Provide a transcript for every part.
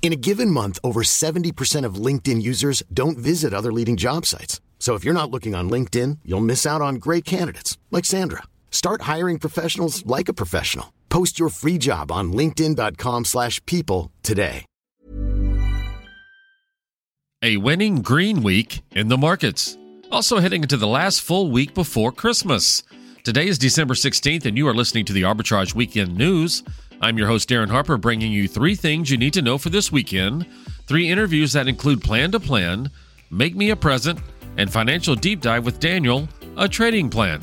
In a given month, over 70% of LinkedIn users don't visit other leading job sites. So if you're not looking on LinkedIn, you'll miss out on great candidates like Sandra. Start hiring professionals like a professional. Post your free job on linkedin.com/people today. A winning green week in the markets. Also heading into the last full week before Christmas. Today is December 16th, and you are listening to the Arbitrage Weekend News. I'm your host, Darin Harper, bringing you three things you need to know for this weekend, three interviews that include plan to plan, make me a present, and financial deep dive with Daniel, a trading plan.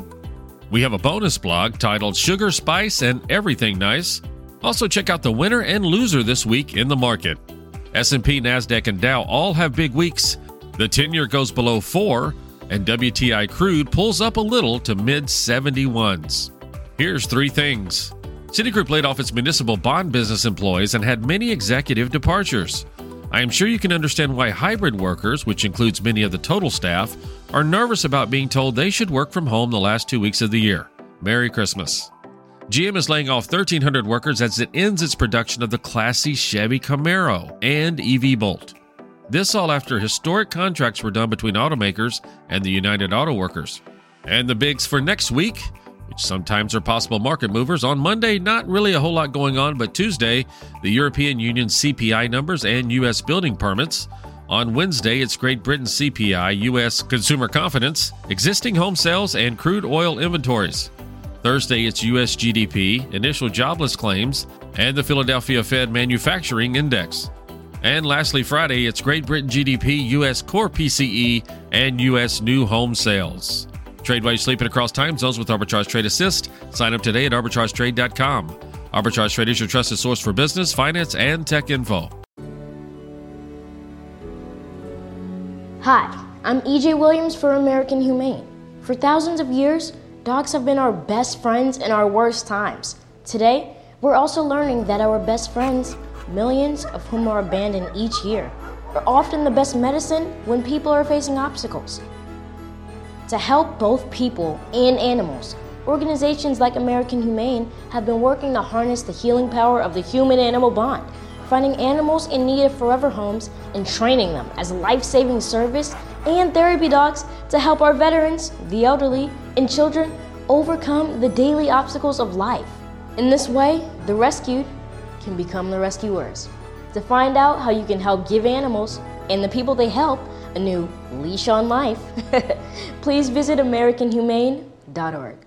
We have a bonus blog titled Sugar, Spice, and Everything Nice. Also check out the winner and loser this week in the market. S&P, Nasdaq, and Dow all have big weeks. The 10-year goes below 4 and WTI crude pulls up a little to mid 71s. Here's three things. Citigroup laid off its municipal bond business employees and had many executive departures. I am sure you can understand why hybrid workers, which includes many of the total staff, are nervous about being told they should work from home the last two weeks of the year. Merry Christmas. GM is laying off 1,300 workers as it ends its production of the classy Chevy Camaro and EV Bolt. This all after historic contracts were done between automakers and the United Auto Workers. And the bigs for next week, which sometimes are possible market movers. On Monday, not really a whole lot going on, but Tuesday, the European Union CPI numbers and U.S. building permits. On Wednesday, it's Great Britain CPI, U.S. consumer confidence, existing home sales, and crude oil inventories. Thursday, it's U.S. GDP, initial jobless claims, and the Philadelphia Fed Manufacturing Index. And lastly, Friday, it's Great Britain GDP, U.S. Core PCE, and U.S. new home sales. Trade while you're sleeping across time zones with Arbitrage Trade Assist. Sign up today at arbitragetrade.com. Arbitrage Trade is your trusted source for business, finance, and tech info. Hi, I'm EJ Williams for American Humane. For thousands of years, dogs have been our best friends in our worst times. Today, we're also learning that our best friends, millions of whom are abandoned each year, are often the best medicine when people are facing obstacles. To help both people and animals, organizations like American Humane have been working to harness the healing power of the human animal bond, finding animals in need of forever homes and training them as life saving service and therapy dogs to help our veterans, the elderly, and children overcome the daily obstacles of life. In this way, the rescued can become the rescuers. To find out how you can help give animals and the people they help a new leash on life, please visit AmericanHumane.org.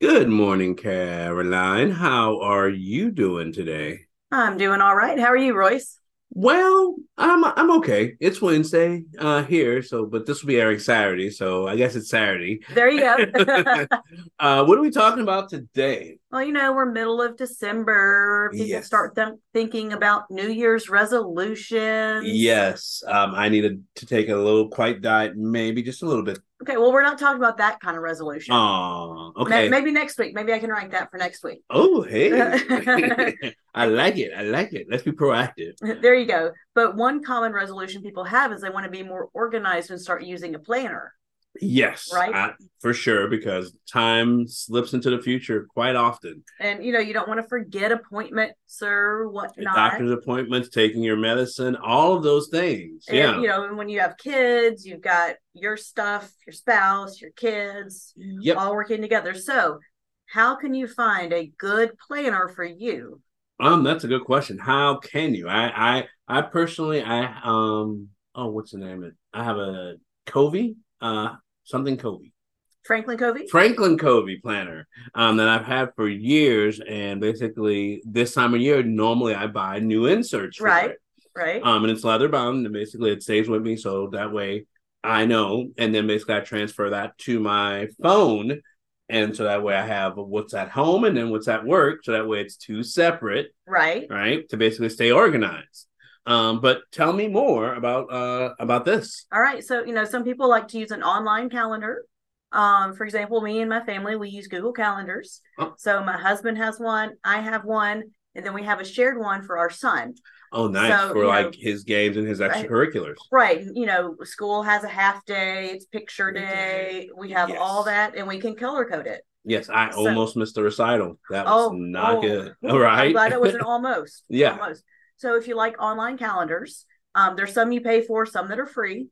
Good morning, Caroline. How are you doing today? I'm doing all right. How are you, Royce? Well, I'm I'm okay. It's Wednesday uh here, so but this will be airing Saturday, so I guess it's Saturday. There you go. uh what are we talking about today? Well, you know, we're middle of December. People Yes. start them thinking about New Year's resolutions. Yes, um I needed to take a little quiet diet, maybe just a little bit. Okay, well, we're not talking about that kind of resolution. Oh, Ma- okay. Maybe next week. Maybe I can write that for next week. Oh, hey. I like it. I like it. Let's be proactive. there you go. But one common resolution people have is they want to be more organized and start using a planner. Yes, Right? I- for sure, because time slips into the future quite often. And you know, you don't want to forget appointments or whatnot. Doctor's appointments, taking your medicine, all of those things. And, yeah. you know, and when you have kids, you've got your stuff, your spouse, your kids, Yep. all working together. So, how can you find a good planner for you? Um, that's a good question. How can you? I I I personally I um oh what's the name of it? I have a Covey, uh something Covey. Franklin Covey? Franklin Covey planner um, that I've had for years, and basically this time of year, normally I buy new inserts, Right. right? Um, and it's leather bound, and basically it stays with me, so that way I know, and then basically I transfer that to my phone, and so that way I have what's at home and then what's at work. So that way it's two separate, Right. right? To basically stay organized. Um, but tell me more about uh about this. All right. So, you know, some people like to use an online calendar. Um, for example, me and my family, we use Google Calendars. Oh. So my husband has one, I have one, and then we have a shared one for our son. Oh, nice So, for like know, his games and his extracurriculars. Right. You know, school has a half day, it's picture day. We have Yes. all that and we can color code it. Yes, I So- almost missed the recital. That was Oh, not oh. good. I'm All right. glad it was an almost. Yeah. Almost. So if you like online calendars, um, there's some you pay for, some that are free.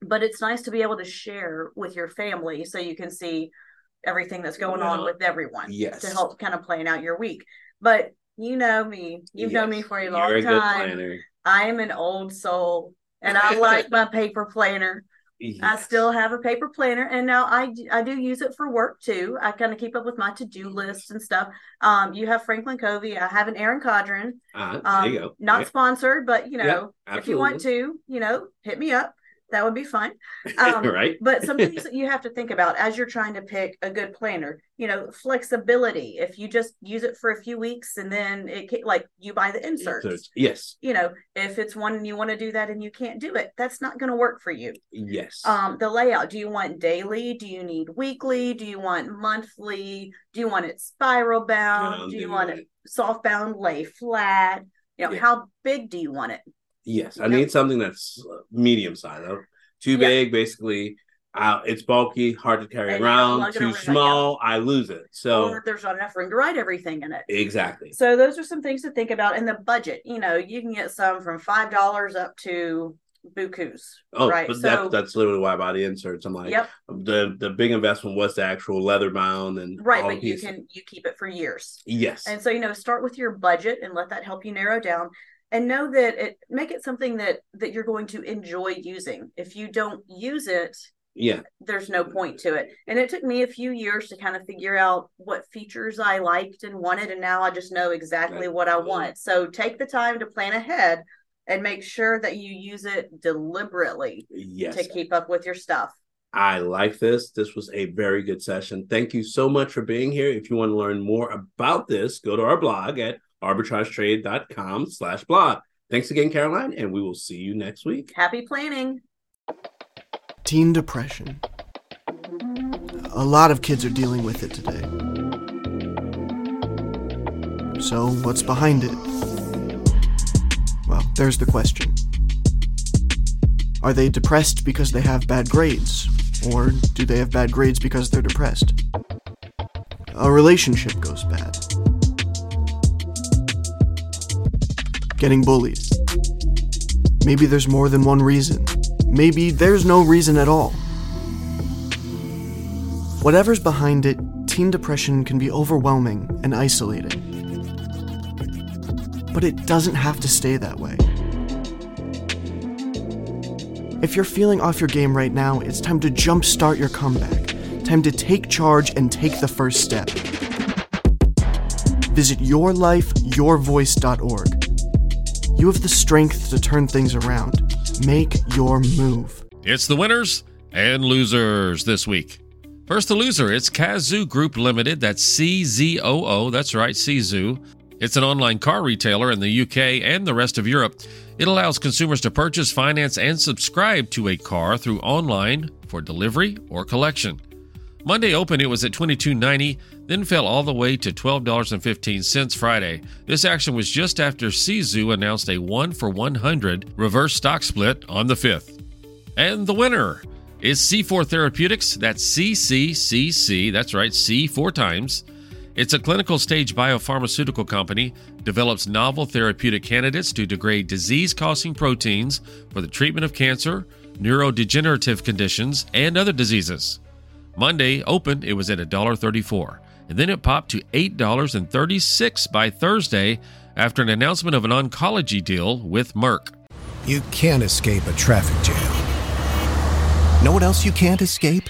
But it's nice to be able to share with your family so you can see everything that's going on with everyone yes. to help kind of plan out your week. But you know me, you've known me for a you're long a good time. I am an old soul and I like my paper planner. I still have a paper planner, and now I I do use it for work too. I kind of keep up with my to do list and stuff. Um, you have Franklin Covey. I have an Erin Condren. Uh, Um, there you go. Not Yeah, sponsored, but you know, Yeah, if you want to, you know, hit me up. That would be fun. Um, right. but some things that you have to think about as you're trying to pick a good planner, you know, flexibility. If you just use it for a few weeks and then it ca- like you buy the inserts. So yes. You know, if it's one and you want to do that and you can't do it, that's not going to work for you. Yes. Um, the layout. Do you want daily? Do you need weekly? Do you want monthly? Do you want it spiral bound? Um, do you want it- it soft bound, lay flat? You know, Yeah. how big do you want it? Yes. I need something that's medium size. Too Yeah. big, basically. Uh, it's bulky, hard to carry And around. Too small, I lose it. So or there's not enough room to write everything in it. exactly. So those are some things to think about in the budget. You know, you can get some from five dollars up to bukus. Oh, right. but so that, that's literally why I buy the inserts. I'm like, yep, the the big investment was the actual leather bound and right. all But you pieces. can you keep it for years. Yes. And so, you know, start with your budget and let that help you narrow down and know that it make it something that that you're going to enjoy using. If you don't use it, yeah. there's no point to it. And it took me a few years to kind of figure out what features I liked and wanted and now I just know exactly what I want. So take the time to plan ahead and make sure that you use it deliberately Yes. to keep up with your stuff. I like this. This was a very good session. Thank you so much for being here. If you want to learn more about this, go to our blog at arbitragetrade.com slash blog. Thanks again, Caroline, and we will see you next week. Happy planning. Teen depression. A lot of kids are dealing with it today. So, what's behind it? Well, there's the question. Are they depressed because they have bad grades? Or do they have bad grades because they're depressed? A relationship goes bad. Getting bullied. Maybe there's more than one reason. Maybe there's no reason at all. Whatever's behind it, teen depression can be overwhelming and isolating. But it doesn't have to stay that way. If you're feeling off your game right now, it's time to jumpstart your comeback. Time to take charge and take the first step. Visit yourlifeyourvoice.org. You have the strength to turn things around. Make your move. It's the winners and losers this week. First, the loser. It's Cazoo Group Limited. That's C Z O O. That's right, Cazoo. It's an online car retailer in the UK and the rest of Europe. It allows consumers to purchase, finance, and subscribe to a car through online for delivery or collection. Monday open it was at $22.90, then fell all the way to $12.15 Friday. This action was just after Cazoo announced a 1 for 100 reverse stock split on the 5th. And the winner is C4 Therapeutics. That's CCCC. That's right, C four times. It's a clinical stage biopharmaceutical company, develops novel therapeutic candidates to degrade disease causing proteins for the treatment of cancer, neurodegenerative conditions, and other diseases. Monday opened, it was at $1.34, and then it popped to $8.36 by Thursday after an announcement of an oncology deal with Merck. You can't escape a traffic jam. Know what else you can't escape?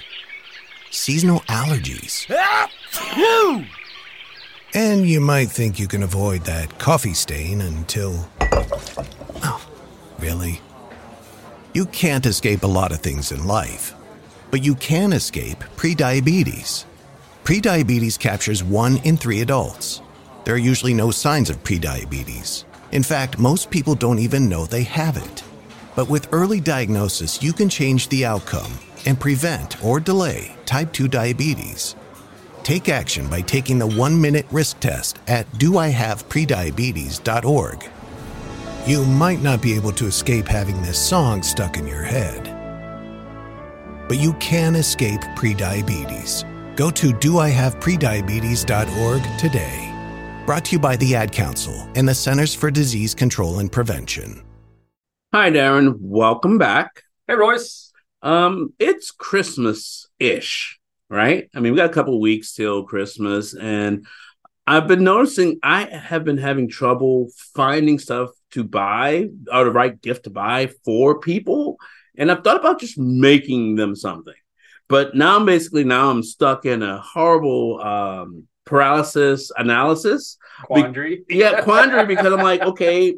Seasonal allergies. And you might think you can avoid that coffee stain until. Oh, really? You can't escape a lot of things in life, but you can escape prediabetes. Prediabetes captures one in three adults. There are usually no signs of prediabetes. In fact, most people don't even know they have it. But with early diagnosis, you can change the outcome and prevent or delay type 2 diabetes. Take action by taking the one minute risk test at doihaveprediabetes.org. You might not be able to escape having this song stuck in your head, but you can escape prediabetes. Go to doihaveprediabetes.org today. Brought to you by the Ad Council and the Centers for Disease Control and Prevention. Hi, Darin. Welcome back. Hey, Royce. Um, it's Christmas ish, right? I mean, we got a couple weeks till Christmas, and I've been noticing I have been having trouble finding stuff to buy or the right gift to buy for people. And I've thought about just making them something. But now I'm basically now I'm stuck in a horrible um paralysis analysis. Quandary. Be- yeah, quandary because I'm like, okay,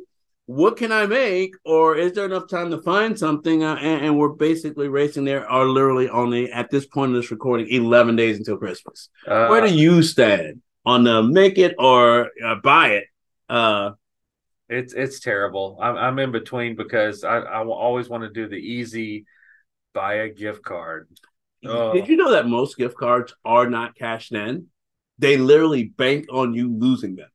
what can I make? Or is there enough time to find something? Uh, and, and, we're basically racing there are literally only at this point of this recording 11 days until Christmas. Uh, Where do you stand on the make it or uh, buy it? It's it's terrible. I'm I'm in between because I I always want to do the easy buy a gift card. Did you know that most gift cards are not cashed in? They literally bank on you losing them.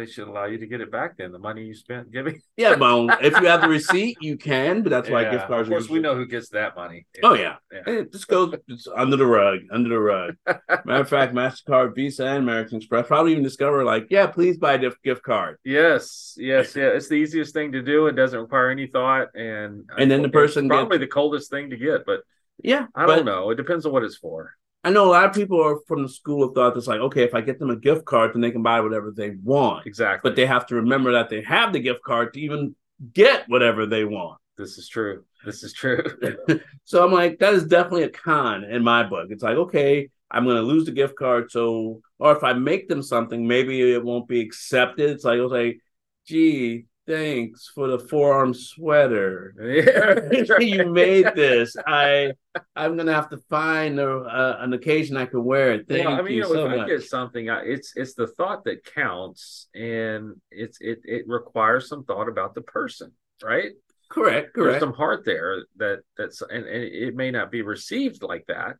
They should allow you to get it back then. The money you spent giving. yeah, well, if you have the receipt, you can. But that's yeah, why gift cards. Of course, we know who gets that money. Oh yeah, yeah. It just goes it's under the rug, under the rug. Matter of fact, Mastercard, Visa, and American Express probably even discover like, yeah, please buy a gift card. Yes, yes, yeah. It's the easiest thing to do. It doesn't require any thought, and and then the person probably gets... the coldest thing to get, but yeah, I don't know. It depends on what it's for. I know a lot of people are from the school of thought that's like, okay, if I get them a gift card, then they can buy whatever they want. Exactly. But they have to remember that they have the gift card to even get whatever they want. This is true. This is true. so I'm like, that is definitely a con in my book. It's like, okay, I'm going to lose the gift card. So, or if I make them something, maybe it won't be accepted. It's like, I was like, gee, thanks for the forearm sweater. you made this. I I'm gonna have to find a, uh, an occasion I can wear it. Thank I mean, you, know, so if much. I get something, I, it's it's the thought that counts, and it's it it requires some thought about the person, right? Correct. Correct. There's some heart there that that's and, and it may not be received like that,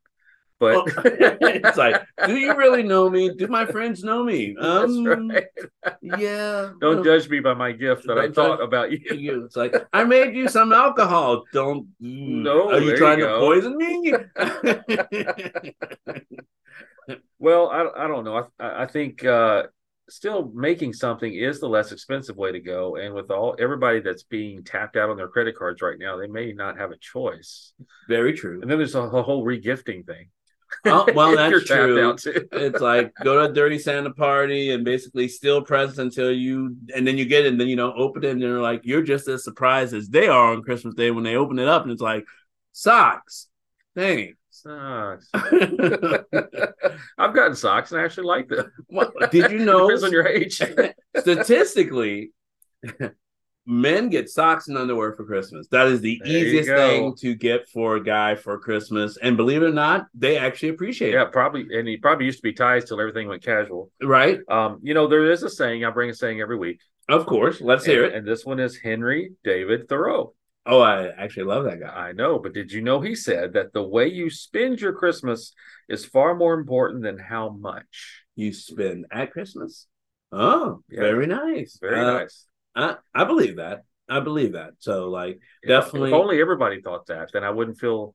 but it's like, do you really know me? Do my friends know me? Um, right. yeah. Don't judge me by my gift that I thought about you. you. It's like I made you some alcohol. Don't. No. Are you trying you to poison me? well, I I don't know. I I think. uh still making something is the less expensive way to go and with all everybody that's being tapped out on their credit cards right now they may not have a choice very true and then there's a, a whole regifting thing Oh, well, that's true. it's like go to a dirty Santa party and basically steal presents until you, and then you get it, and then you know open it, and they're like you're just as surprised as they are on Christmas Day when they open it up, and it's like socks. Thanks. Socks. I've gotten socks and I actually like them. Well, did you know? Depends on your age. statistically, men get socks and underwear for Christmas. That is the there easiest thing to get for a guy for Christmas. And believe it or not, they actually appreciate yeah, it. Yeah, probably. And he probably used to be ties till everything went casual. Right. Um, you know, there is a saying, I bring a saying every week. Of course. Let's and, hear it. And this one is Henry David Thoreau. Oh, I actually love that guy. I know, but did you know he said that the way you spend your Christmas is far more important than how much you spend at Christmas? Oh, yeah. very nice. Very uh, nice. I, I believe that. I believe that. So like definitely if only everybody thought that, then I wouldn't feel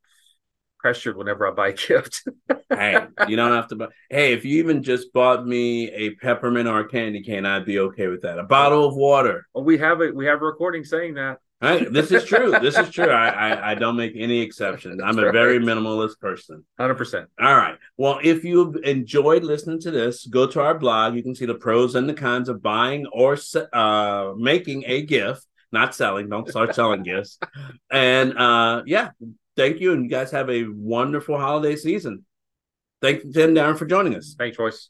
pressured whenever I buy a gift. hey, you don't have to buy hey, if you even just bought me a peppermint or a candy cane, I'd be okay with that. A bottle of water. Well, we have it, we have a recording saying that. Right. This is true. This is true. I, I, I don't make any exceptions. I'm a very minimalist person. Hundred percent. All right. Well, if you've enjoyed listening to this, go to our blog. You can see the pros and the cons of buying or uh, making a gift not selling. Don't start selling gifts. And uh, yeah, thank you. And you guys have a wonderful holiday season. Thank you, Tim Darin, for joining us. Thanks, Royce.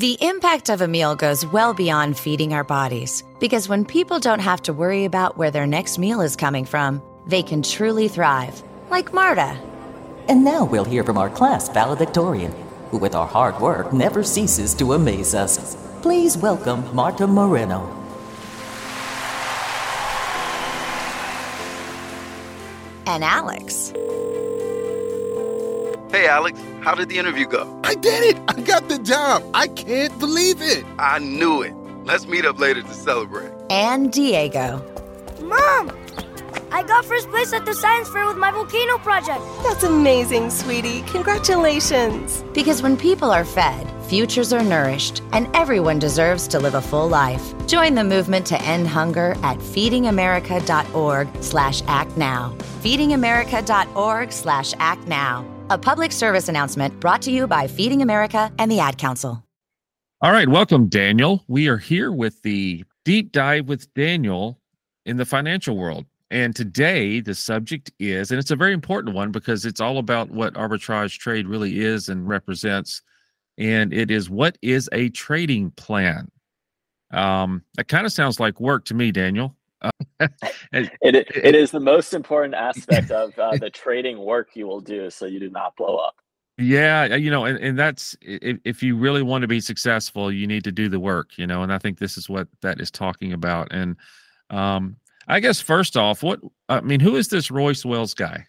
The impact of a meal goes well beyond feeding our bodies. Because when people don't have to worry about where their next meal is coming from, they can truly thrive. Like Marta. And now we'll hear from our class valedictorian, who with our hard work never ceases to amaze us. Please welcome Marta Moreno. And Alex. Hey, Alex, how did the interview go? I did it! I got the job! I can't believe it! I knew it. Let's meet up later to celebrate. And Diego. Mom! I got first place at the science fair with my volcano project. That's amazing, sweetie. Congratulations. Because when people are fed, futures are nourished, and everyone deserves to live a full life. Join the movement to end hunger at feedingamerica.org slash act now. Feedingamerica.org slash act now. A public service announcement brought to you by Feeding America and the Ad Council. All right, welcome, Daniel. We are here with the deep dive with Daniel in the financial world. And today, the subject is, and it's a very important one because it's all about what arbitrage trade really is and represents. And it is what is a trading plan? Um, that kind of sounds like work to me, Daniel. Uh, it, it is the most important aspect of uh, the trading work you will do so you do not blow up. Yeah, you know, and, and that's if, if you really want to be successful, you need to do the work, you know, and I think this is what that is talking about. And um, I guess first off, what I mean, who is this Royce Wells guy?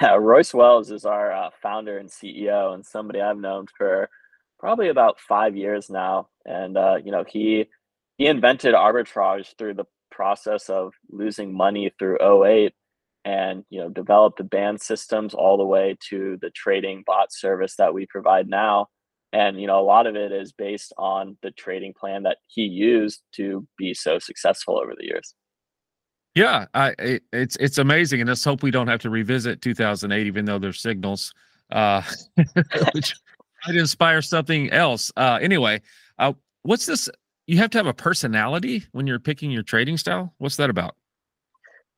Royce Wells is our uh, founder and CEO, and somebody I've known for probably about five years now. And uh, you know, he he invented arbitrage through the process of losing money through 08 and you know developed the band systems all the way to the trading bot service that we provide now and you know a lot of it is based on the trading plan that he used to be so successful over the years yeah, I it, it's it's amazing, and let's hope we don't have to revisit 2008, even though there's signals, uh, which might inspire something else. Uh, anyway, uh, what's this? You have to have a personality when you're picking your trading style. What's that about?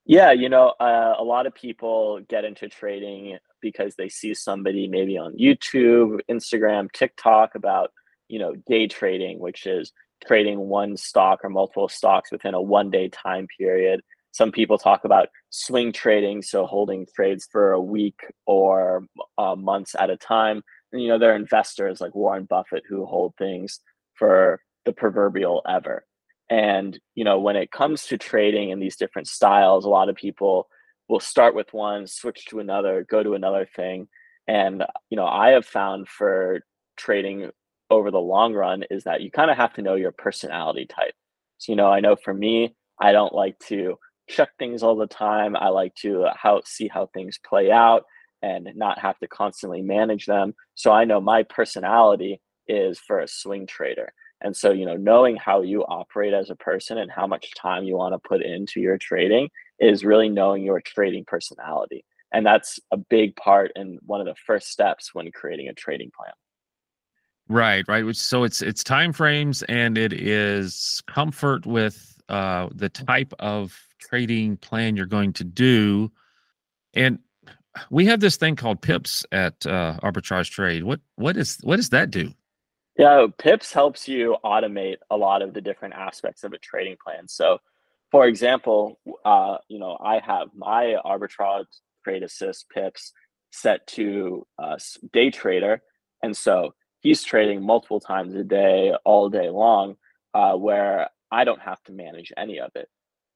Yeah, you know, uh, a lot of people get into trading because they see somebody maybe on YouTube, Instagram, TikTok about you know day trading, which is trading one stock or multiple stocks within a one day time period some people talk about swing trading, so holding trades for a week or uh, months at a time. And, you know, there are investors like Warren Buffett who hold things for the proverbial ever. And, you know, when it comes to trading in these different styles, a lot of people will start with one, switch to another, go to another thing. And, you know, I have found for trading over the long run is that you kind of have to know your personality type. So, you know, I know for me, I don't like to check things all the time. I like to uh, how see how things play out and not have to constantly manage them. So I know my personality is for a swing trader. And so, you know, knowing how you operate as a person and how much time you want to put into your trading is really knowing your trading personality. And that's a big part and one of the first steps when creating a trading plan. Right, right. So it's it's time frames and it is comfort with uh, the type of trading plan you're going to do. And we have this thing called pips at uh, arbitrage trade. What what is what does that do? Yeah, pips helps you automate a lot of the different aspects of a trading plan. So, for example, uh, you know, I have my arbitrage trade assist pips set to uh, day trader, and so he's trading multiple times a day, all day long, uh, where I don't have to manage any of it.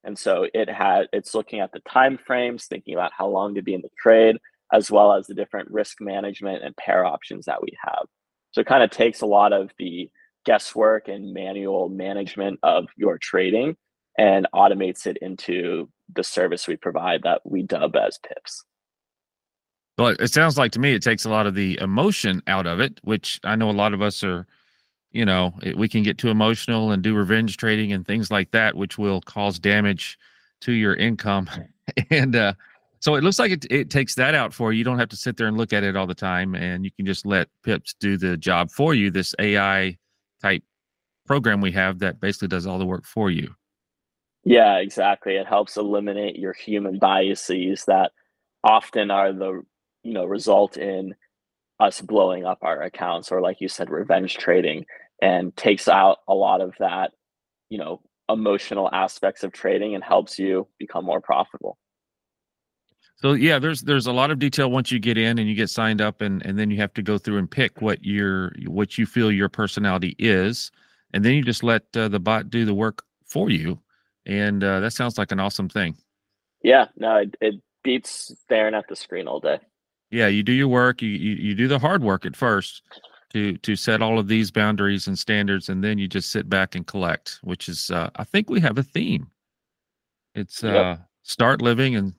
And so it had it's looking at the time frames, thinking about how long to be in the trade, as well as the different risk management and pair options that we have. So it kind of takes a lot of the guesswork and manual management of your trading and automates it into the service we provide that we dub as pips. Well, it sounds like to me it takes a lot of the emotion out of it, which I know a lot of us are, you know, we can get too emotional and do revenge trading and things like that, which will cause damage to your income. and uh, so it looks like it, it takes that out for you. You don't have to sit there and look at it all the time, and you can just let Pips do the job for you. This AI type program we have that basically does all the work for you. Yeah, exactly. It helps eliminate your human biases that often are the you know result in us blowing up our accounts or like you said revenge trading and takes out a lot of that you know emotional aspects of trading and helps you become more profitable so yeah there's there's a lot of detail once you get in and you get signed up and and then you have to go through and pick what your what you feel your personality is. And then you just let uh, the bot do the work for you. And uh, that sounds like an awesome thing. Yeah no it, it beats staring at the screen all day. Yeah you do your work you, you you do the hard work at first to to set all of these boundaries and standards and then you just sit back and collect which is uh, i think we have a theme. It's uh start living and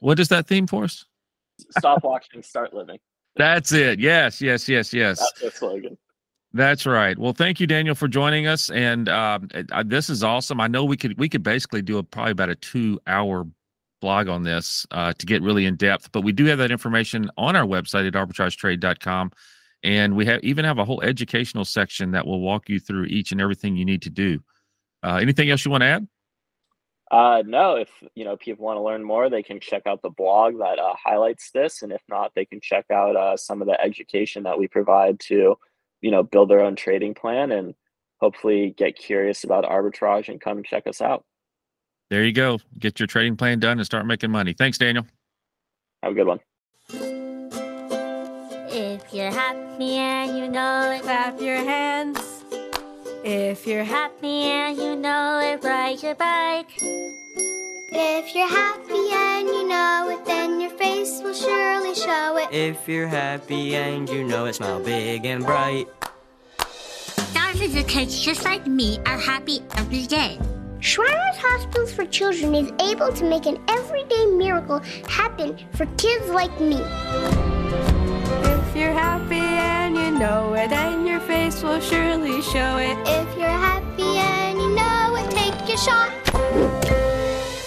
what is that theme for us stop watching start living that's it yes yes yes yes that's the slogan that's right. Well, thank you, Daniel, for joining us. And um, uh, this is awesome. I know we could we could basically do a probably about a two hour blog on this uh, to get really in depth. But we do have that information on our website at arbitragetrade.com. And we have even have a whole educational section that will walk you through each and everything you need to do. Uh, anything else you want to add? Uh, no, if you know people want to learn more, they can check out the blog that uh, highlights this, and if not, they can check out uh, some of the education that we provide to, you know, build their own trading plan and hopefully get curious about arbitrage and come check us out there you go. Get your trading plan done and start making money. Thanks, Daniel. Have a good one. If you're happy and you know it, clap your hands. If you're happy and you know it, ride your bike. If you're happy and you know it, then your face will surely show it. If you're happy and you know it, smile big and bright. Thousands of kids just like me are happy every day. Shriners Hospitals for Children is able to make an everyday miracle happen for kids like me. If you're happy and you know it, then your face will surely show it. If you're happy and you know it, take your shot.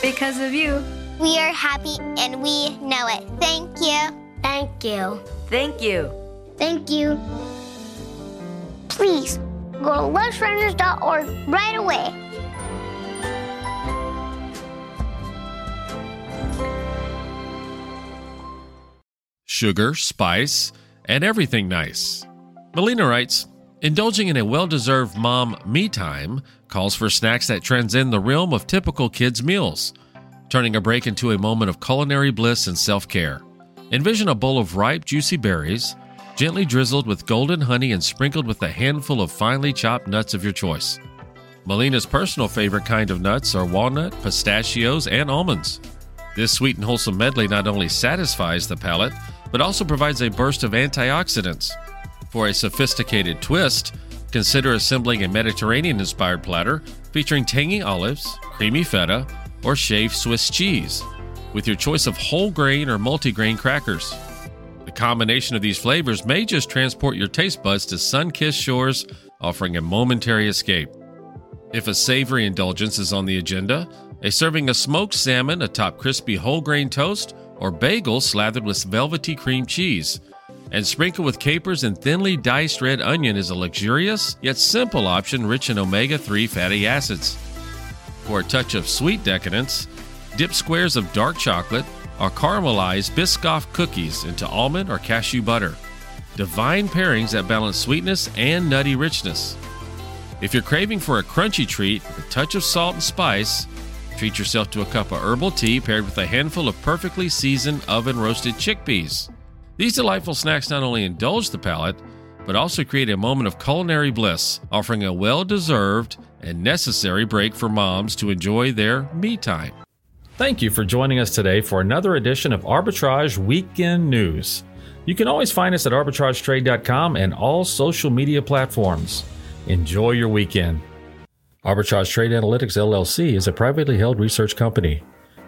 Because of you, we are happy and we know it. Thank you. Thank you. Thank you. Thank you. Please go to loveshriners.org right away. sugar, spice, and everything nice. Melina writes Indulging in a well deserved mom me time calls for snacks that transcend the realm of typical kids' meals, turning a break into a moment of culinary bliss and self care. Envision a bowl of ripe, juicy berries, gently drizzled with golden honey and sprinkled with a handful of finely chopped nuts of your choice. Melina's personal favorite kind of nuts are walnut, pistachios, and almonds. This sweet and wholesome medley not only satisfies the palate, but also provides a burst of antioxidants. For a sophisticated twist, consider assembling a Mediterranean inspired platter featuring tangy olives, creamy feta, or shaved Swiss cheese, with your choice of whole grain or multigrain crackers. The combination of these flavors may just transport your taste buds to sun kissed shores, offering a momentary escape. If a savory indulgence is on the agenda, a serving of smoked salmon atop crispy whole grain toast or bagel slathered with velvety cream cheese. And sprinkle with capers and thinly diced red onion is a luxurious yet simple option rich in omega 3 fatty acids. For a touch of sweet decadence, dip squares of dark chocolate or caramelized Biscoff cookies into almond or cashew butter. Divine pairings that balance sweetness and nutty richness. If you're craving for a crunchy treat with a touch of salt and spice, Treat yourself to a cup of herbal tea paired with a handful of perfectly seasoned oven roasted chickpeas. These delightful snacks not only indulge the palate, but also create a moment of culinary bliss, offering a well deserved and necessary break for moms to enjoy their me time. Thank you for joining us today for another edition of Arbitrage Weekend News. You can always find us at arbitragetrade.com and all social media platforms. Enjoy your weekend. Arbitrage Trade Analytics LLC is a privately held research company.